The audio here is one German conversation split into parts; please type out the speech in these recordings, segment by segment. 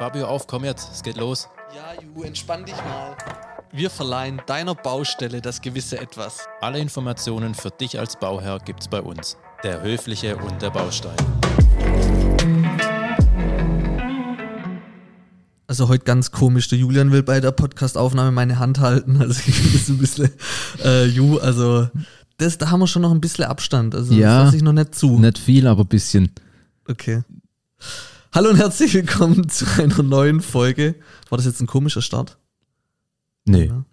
Fabio, auf, komm jetzt, es geht los. Ja, Ju, entspann dich mal. Wir verleihen deiner Baustelle das gewisse Etwas. Alle Informationen für dich als Bauherr gibt's bei uns. Der Höfliche und der Baustein. Also heute ganz komisch. Der Julian will bei der Podcastaufnahme meine Hand halten. Also ich finde das ein bisschen, äh, Ju, also das, da haben wir schon noch ein bisschen Abstand. Also Ja. das lasse ich noch nicht zu. Nicht viel, aber bisschen. Okay. Hallo und herzlich willkommen zu einer neuen Folge. War das jetzt ein komischer Start? Nee, Ja.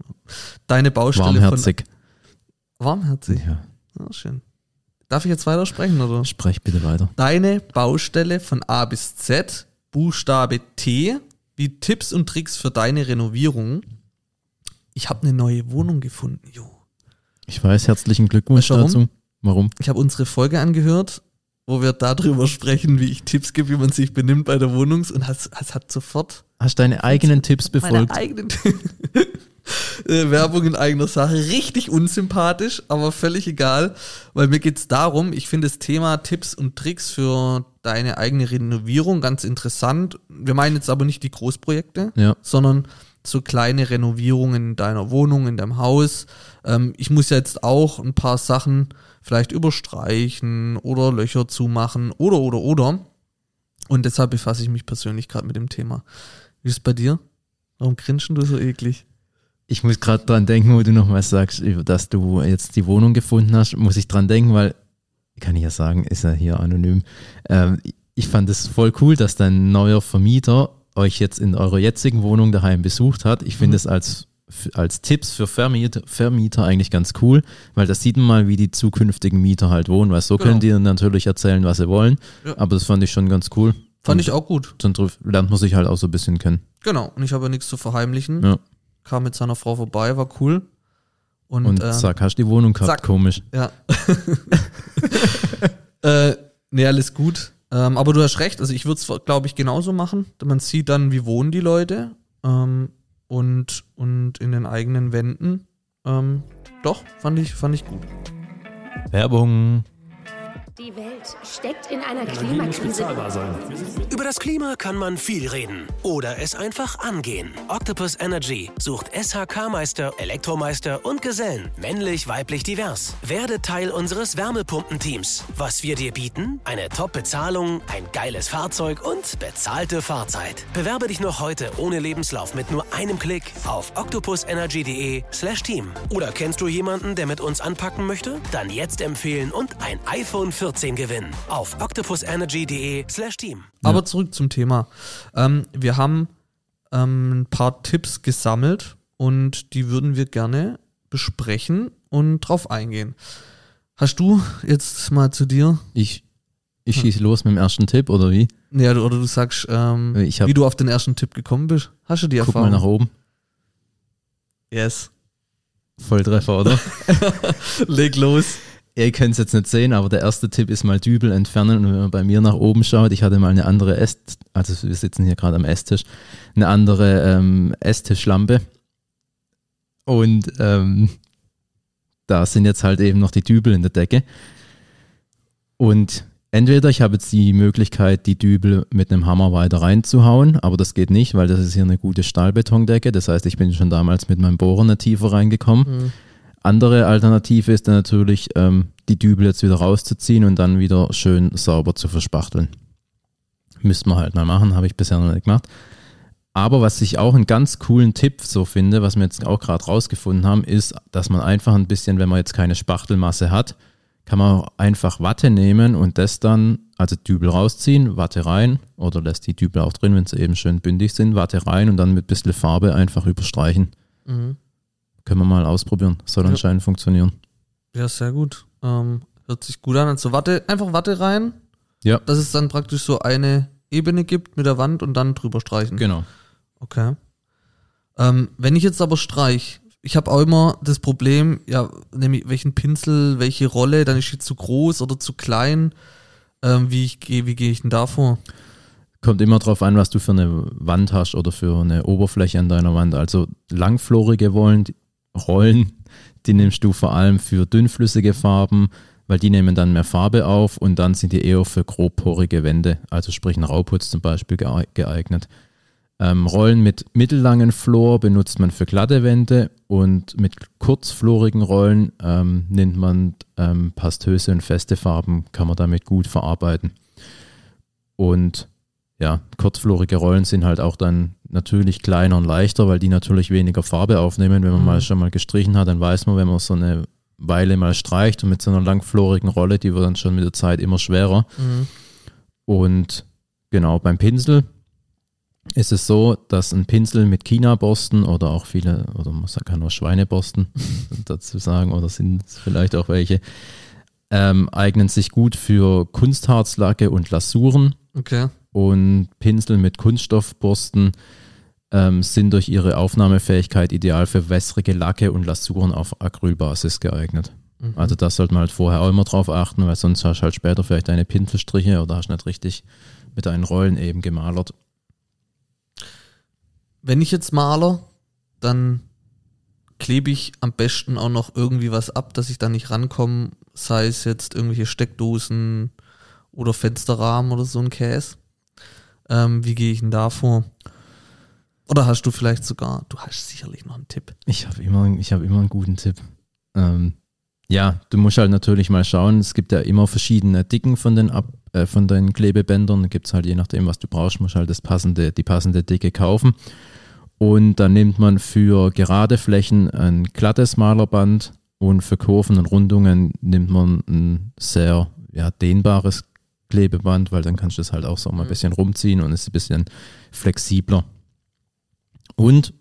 Deine Baustelle warmherzig. von warmherzig. Ja. Ah, schön. Darf ich jetzt weitersprechen oder? Sprech bitte weiter. Deine Baustelle von A bis Z, Buchstabe T, wie Tipps und Tricks für deine Renovierung. Ich habe eine neue Wohnung gefunden. Jo. Ich weiß, herzlichen Glückwunsch Weißt warum? dazu. Warum? Ich habe unsere Folge angehört, wo wir darüber sprechen, wie ich Tipps gebe, wie man sich benimmt bei der Wohnungs- und es, es hat sofort Hast deine eigenen Tipps befolgt? meine eigenen äh, Werbung in eigener Sache. Richtig unsympathisch, aber völlig egal, weil mir geht's darum, ich finde das Thema Tipps und Tricks für deine eigene Renovierung ganz interessant. Wir meinen jetzt aber nicht die Großprojekte, Ja. sondern so kleine Renovierungen in deiner Wohnung, in deinem Haus. Ähm, ich muss jetzt auch ein paar Sachen vielleicht überstreichen oder Löcher zumachen oder, oder, oder. Und deshalb befasse ich mich persönlich gerade mit dem Thema. Wie ist es bei dir? Warum grinschen du so eklig? Ich muss gerade dran denken, wo du noch was sagst, dass du jetzt die Wohnung gefunden hast, muss ich dran denken, weil, kann ich ja sagen, ist ja hier anonym. Ähm, ich fand es voll cool, dass dein neuer Vermieter euch jetzt in eurer jetzigen Wohnung daheim besucht hat. Ich finde Mhm. es als, als Tipps für Vermieter, Vermieter eigentlich ganz cool, weil da sieht man mal, wie die zukünftigen Mieter halt wohnen, weil so Genau. können die dann natürlich erzählen, was sie wollen. Ja. Aber das fand ich schon ganz cool. Fand ich auch gut. Dann lernt man sich halt auch so ein bisschen kennen. Genau. Und ich habe ja nichts zu verheimlichen. Ja. Kam mit seiner Frau vorbei, war cool. Und, Und ähm, zack, hast die Wohnung gehabt, zack. komisch. Ja. äh, nee, alles gut. Ähm, aber du hast recht, also ich würde es, glaube ich, genauso machen. Man sieht dann, wie wohnen die Leute ähm, und, und in den eigenen Wänden. Ähm, doch, fand ich, fand ich gut. Werbung. Die Welt steckt in einer Klimakrise. Über das Klima kann man viel reden oder es einfach angehen. Octopus Energy sucht SHK-Meister, Elektromeister und Gesellen, männlich, weiblich, divers. Werde Teil unseres Wärmepumpenteams. Was wir dir bieten? Eine Top-Bezahlung, ein geiles Fahrzeug und bezahlte Fahrzeit. Bewerbe dich noch heute ohne Lebenslauf mit nur einem Klick auf octopusenergy.de/slash team. Oder kennst du jemanden, der mit uns anpacken möchte? Dann jetzt empfehlen und ein iPhone 14 gewinnen auf octopusenergy.de/slash team. Aber zurück zum Thema. Ähm, wir haben ähm, ein paar Tipps gesammelt und die würden wir gerne besprechen und drauf eingehen. Hast du jetzt mal zu dir, Ich, ich Hm. schieße los mit dem ersten Tipp, oder wie? ja, oder du sagst, ähm, wie du auf den ersten Tipp gekommen bist? Hast du die Guck Erfahrung? mal nach oben. Yes. Volltreffer, oder? Leg los. Ihr könnt es jetzt nicht sehen, aber der erste Tipp ist mal Dübel entfernen. Und wenn man bei mir nach oben schaut, ich hatte mal eine andere Ess, also wir sitzen hier gerade am Esstisch, eine andere ähm, Esstischlampe. Und ähm, da sind jetzt halt eben noch die Dübel in der Decke. Und entweder ich habe jetzt die Möglichkeit, die Dübel mit einem Hammer weiter reinzuhauen, aber das geht nicht, weil das ist hier eine gute Stahlbetondecke. Das heißt, ich bin schon damals mit meinem Bohrer tiefer reingekommen. Mhm. Andere Alternative ist dann natürlich, ähm, die Dübel jetzt wieder rauszuziehen und dann wieder schön sauber zu verspachteln. Müsste man halt mal machen, habe ich bisher noch nicht gemacht. Aber was ich auch einen ganz coolen Tipp so finde, was wir jetzt auch gerade rausgefunden haben, ist, dass man einfach ein bisschen, wenn man jetzt keine Spachtelmasse hat, kann man auch einfach Watte nehmen und das dann, also Dübel rausziehen, Watte rein oder lässt die Dübel auch drin, wenn sie eben schön bündig sind, Watte rein und dann mit ein bisschen Farbe einfach überstreichen. Mhm. Können wir mal ausprobieren. Soll Ja. anscheinend funktionieren. Ja, sehr gut. Ähm, hört sich gut an. Also Watte, einfach Watte rein, Ja, dass es dann praktisch so eine Ebene gibt mit der Wand und dann drüber streichen. genau. Okay. Ähm, wenn ich jetzt aber streich, ich habe auch immer das Problem, ja, nämlich welchen Pinsel, welche Rolle, dann ist sie zu groß oder zu klein. Ähm, wie ich gehe, wie gehe ich denn da vor? Kommt immer drauf an, was du für eine Wand hast oder für eine Oberfläche an deiner Wand. Also langflorige Rollen, die- Rollen, die nimmst du vor allem für dünnflüssige Farben, weil die nehmen dann mehr Farbe auf und dann sind die eher für grobporige Wände, also sprich ein Rauputz zum Beispiel geeignet. Ähm, Rollen mit mittellangen Flor benutzt man für glatte Wände und mit kurzflorigen Rollen ähm, nimmt man ähm, pastöse und feste Farben, kann man damit gut verarbeiten. Und ja, kurzflorige Rollen sind halt auch dann natürlich kleiner und leichter, weil die natürlich weniger Farbe aufnehmen. Wenn man Mhm. mal schon mal gestrichen hat, dann weiß man, wenn man so eine Weile mal streicht und mit so einer langflorigen Rolle, die wird dann schon mit der Zeit immer schwerer. Mhm. Und genau, beim Pinsel ist es so, dass ein Pinsel mit China-Borsten oder auch viele, oder man kann auch Schweineborsten dazu sagen, oder sind es vielleicht auch welche, ähm, eignen sich gut für Kunstharzlacke und Lasuren. Okay. Und Pinsel mit Kunststoffborsten ähm, sind durch ihre Aufnahmefähigkeit ideal für wässrige Lacke und Lasuren auf Acrylbasis geeignet. Mhm. Also das sollte man halt vorher auch immer drauf achten, weil sonst hast du halt später vielleicht deine Pinselstriche oder hast nicht richtig mit deinen Rollen eben gemalert. Wenn ich jetzt maler, dann klebe ich am besten auch noch irgendwie was ab, dass ich da nicht rankomme, sei es jetzt irgendwelche Steckdosen oder Fensterrahmen oder so ein Käse. Ähm, wie gehe ich denn da vor? Oder hast du vielleicht sogar, du hast sicherlich noch einen Tipp. Ich habe immer, hab immer einen guten Tipp. Ähm, ja, du musst halt natürlich mal schauen. Es gibt ja immer verschiedene Dicken von den, Ab äh, von den Klebebändern. Da gibt es halt je nachdem, was du brauchst, musst halt das passende, die passende Dicke kaufen. Und dann nimmt man für gerade Flächen ein glattes Malerband und für Kurven und Rundungen nimmt man ein sehr ja, dehnbares Klebeband, weil dann kannst du das halt auch so mal ein bisschen rumziehen und es ist ein bisschen flexibler. Und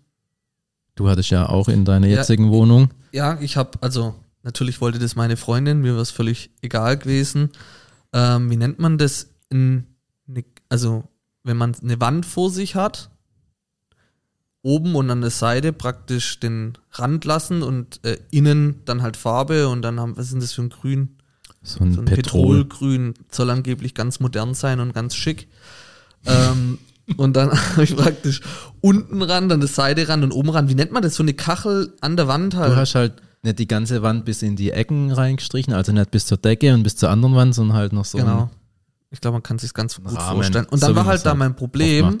du hattest ja auch in deiner Ja. jetzigen Wohnung Ja, ich habe, also natürlich wollte das meine Freundin, mir war es völlig egal gewesen. Ähm, wie nennt man das? In, ne, also, wenn man eine Wand vor sich hat, oben und an der Seite praktisch den Rand lassen und äh, innen dann halt Farbe und dann haben, was denn das für ein Grün? So ein, So ein Petrol. Petrolgrün soll angeblich ganz modern sein und ganz schick. ähm, und dann habe ich praktisch unten ran, dann der Seite ran und oben ran. Wie nennt man das? So eine Kachel an der Wand halt. Du hast halt nicht die ganze Wand bis in die Ecken reingestrichen, also nicht bis zur Decke und bis zur anderen Wand, sondern halt noch so Genau. Ich glaube, man kann sich ganz gut Rahmen, vorstellen. Und so dann wie war halt da halt mein Problem.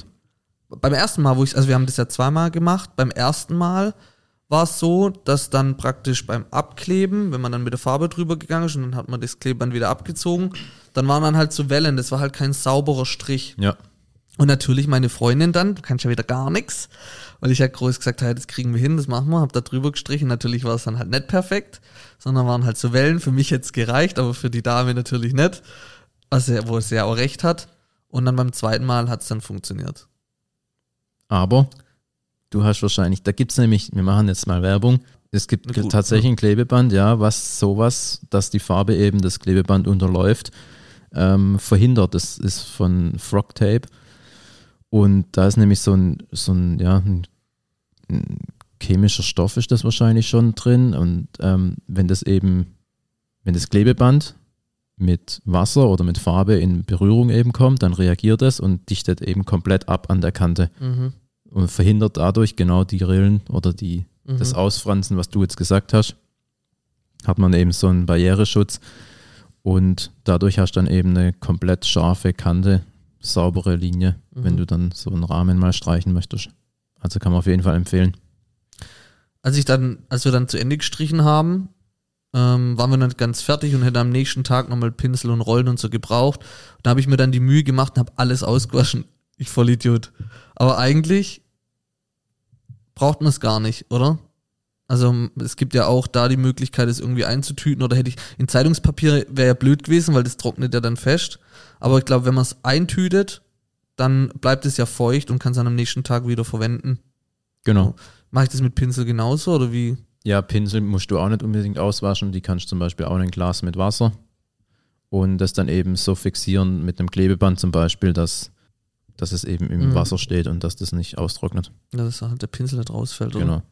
Beim ersten Mal, wo ich, also wir haben das ja zweimal gemacht. Beim ersten Mal war es so, dass dann praktisch beim Abkleben, wenn man dann mit der Farbe drüber gegangen ist und dann hat man das Klebeband wieder abgezogen, dann waren dann halt so Wellen. Das war halt kein sauberer Strich. Ja. Und natürlich meine Freundin dann, du kannst ja wieder gar nichts, weil ich ja groß gesagt habe, das kriegen wir hin, das machen wir, hab da drüber gestrichen. Natürlich war es dann halt nicht perfekt, sondern waren halt so Wellen. Für mich jetzt gereicht, aber für die Dame natürlich nicht. Also, wo es ja auch recht hat. Und dann beim zweiten Mal hat es dann funktioniert. Aber du hast wahrscheinlich, da gibt es nämlich, wir machen jetzt mal Werbung, es gibt gut, tatsächlich ein Klebeband, ja, was sowas, dass die Farbe eben das Klebeband unterläuft, ähm, verhindert. Das ist von Frog Tape. Und da ist nämlich so ein, so ein, ja, ein, ein chemischer Stoff ist das wahrscheinlich schon drin. Und ähm, wenn das eben, wenn das Klebeband mit Wasser oder mit Farbe in Berührung eben kommt, dann reagiert es und dichtet eben komplett ab an der Kante Mhm. Und verhindert dadurch genau die Rillen oder die, Mhm. das Ausfransen, was du jetzt gesagt hast. Hat man eben so einen Barriereschutz und dadurch hast du dann eben eine komplett scharfe Kante, saubere Linie, wenn Mhm. du dann so einen Rahmen mal streichen möchtest. Also kann man auf jeden Fall empfehlen. Als ich dann, als wir dann zu Ende gestrichen haben, ähm, waren wir dann ganz fertig und hätten am nächsten Tag nochmal Pinsel und Rollen und so gebraucht. Da habe ich mir dann die Mühe gemacht und habe alles ausgewaschen. Ich Vollidiot. Aber eigentlich braucht man es gar nicht, oder? Also es gibt ja auch da die Möglichkeit, es irgendwie einzutüten oder hätte ich in Zeitungspapier wäre ja blöd gewesen, weil das trocknet ja dann fest. Aber ich glaube, wenn man es eintütet, dann bleibt es ja feucht und kann es dann am nächsten Tag wieder verwenden. Genau. Mache ich das mit Pinsel genauso oder wie? Ja, Pinsel musst du auch nicht unbedingt auswaschen. Die kannst du zum Beispiel auch in ein Glas mit Wasser und das dann eben so fixieren mit einem Klebeband zum Beispiel, dass, dass es eben im Mhm. Wasser steht und dass das nicht austrocknet. Ja, dass halt der Pinsel nicht rausfällt, oder? Genau.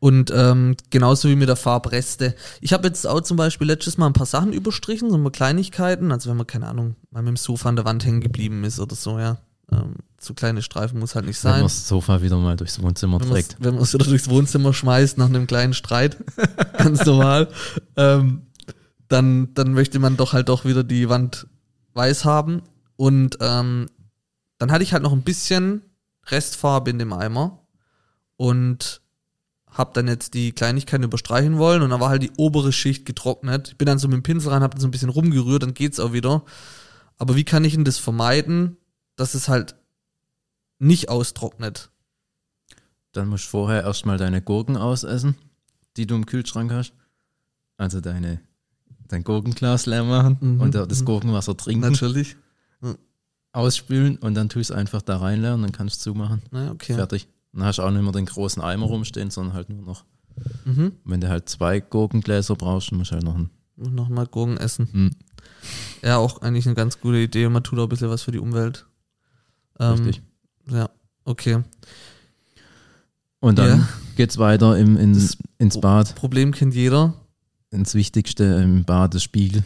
Und ähm, genauso wie mit der Farbreste. Ich habe jetzt auch zum Beispiel letztes Mal ein paar Sachen überstrichen, so mal Kleinigkeiten. Also wenn man, keine Ahnung, mal mit dem Sofa an der Wand hängen geblieben ist oder so, ja. Ähm, so kleine Streifen muss halt nicht Wenn man sein. das Sofa wieder mal durchs Wohnzimmer Wenn trägt. wenn man es wieder durchs Wohnzimmer schmeißt nach einem kleinen Streit, ganz normal, ähm, dann, dann möchte man doch halt doch wieder die Wand weiß haben. Und ähm, dann hatte ich halt noch ein bisschen Restfarbe in dem Eimer und hab dann jetzt die Kleinigkeiten überstreichen wollen und dann war halt die obere Schicht getrocknet. Ich bin dann so mit dem Pinsel rein, hab dann so ein bisschen rumgerührt, dann geht's auch wieder. Aber wie kann ich denn das vermeiden, dass es halt nicht austrocknet? Dann musst du vorher erstmal deine Gurken ausessen, die du im Kühlschrank hast. Also deine, dein Gurkenglas leer machen Mhm, und das mhm. Gurkenwasser trinken, Natürlich. Ausspülen und dann tust du einfach da reinleeren, dann kannst du zumachen. Na, okay. Fertig. Dann hast du auch nicht mehr den großen Eimer rumstehen, sondern halt nur noch. Mhm. Wenn du halt zwei Gurkengläser brauchst, dann musst du halt noch einen. Und Nochmal Gurken essen. Hm, Ja, auch eigentlich eine ganz gute Idee man tut auch ein bisschen was für die Umwelt. Ähm, richtig. Ja, okay. Und dann Ja. geht's weiter im, in, Das- ins Bad. Problem kennt jeder. Ins Wichtigste im Bad, das Spiegel.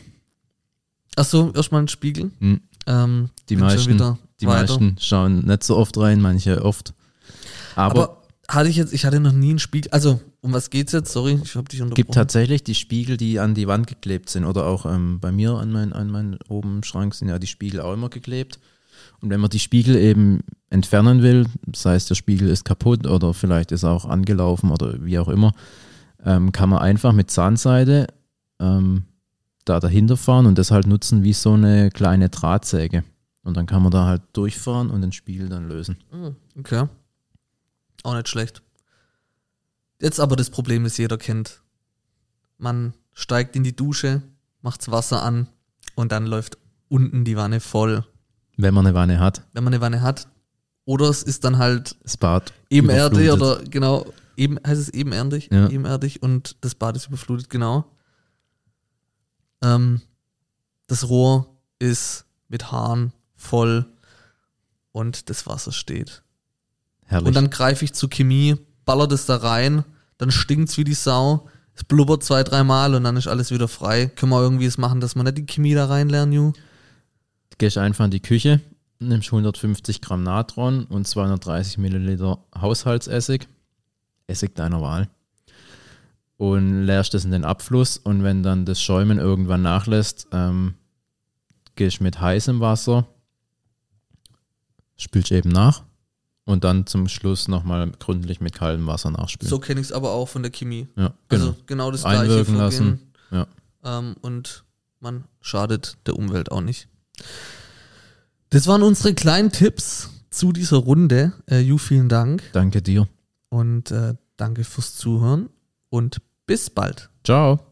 Achso, erstmal ein Spiegel. Hm. Ähm, Die meisten, die weiter. meisten schauen nicht so oft rein, manche oft. Aber, Aber hatte ich jetzt, ich hatte noch nie einen Spiegel. Also, um was geht's jetzt? Sorry, ich habe dich es gibt unterbrochen. tatsächlich die Spiegel, die an die Wand geklebt sind. Oder auch ähm, bei mir an meinem an mein oben Schrank sind ja die Spiegel auch immer geklebt. Und wenn man die Spiegel eben entfernen will, das heißt, der Spiegel ist kaputt oder vielleicht ist er auch angelaufen oder wie auch immer, ähm, kann man einfach mit Zahnseide ähm, da dahinter fahren und das halt nutzen wie so eine kleine Drahtsäge. Und dann kann man da halt durchfahren und den Spiegel dann lösen. Hm, Okay. Auch nicht schlecht. Jetzt aber das Problem, das jeder kennt. Man steigt in die Dusche, macht's Wasser an und dann läuft unten die Wanne voll. Wenn man eine Wanne hat, Wenn man eine Wanne hat. Oder es ist dann halt das Bad. ebenerdig oder genau, eben, heißt es ebenerdig? Ja. Ebenerdig und das Bad ist überflutet, genau. Ähm, das Rohr ist mit Haaren voll und das Wasser steht. Herrlich. Und dann greife ich zur Chemie, ballert es da rein, dann stinkt's wie die Sau, es blubbert zwei, dreimal und dann ist alles wieder frei. Können wir irgendwie es machen, dass wir nicht die Chemie da reinlernen, Ju? gehst einfach in die Küche, nimmst 150 Gramm Natron und 230 Milliliter Haushaltsessig, Essig deiner Wahl, und leerst das in den Abfluss. Und wenn dann das Schäumen irgendwann nachlässt, ähm, gehst mit heißem Wasser, spülst eben nach und dann zum Schluss nochmal gründlich mit kaltem Wasser nachspülen. So kenne ich es aber auch von der Chemie. ja, genau. Also genau das gleiche Einwirken Vorgehen. lassen. Ja. Ähm, und man schadet der Umwelt auch nicht. Das waren unsere kleinen Tipps zu dieser Runde. Äh, Ju, vielen Dank Danke dir. und äh, danke fürs Zuhören und bis bald. Ciao.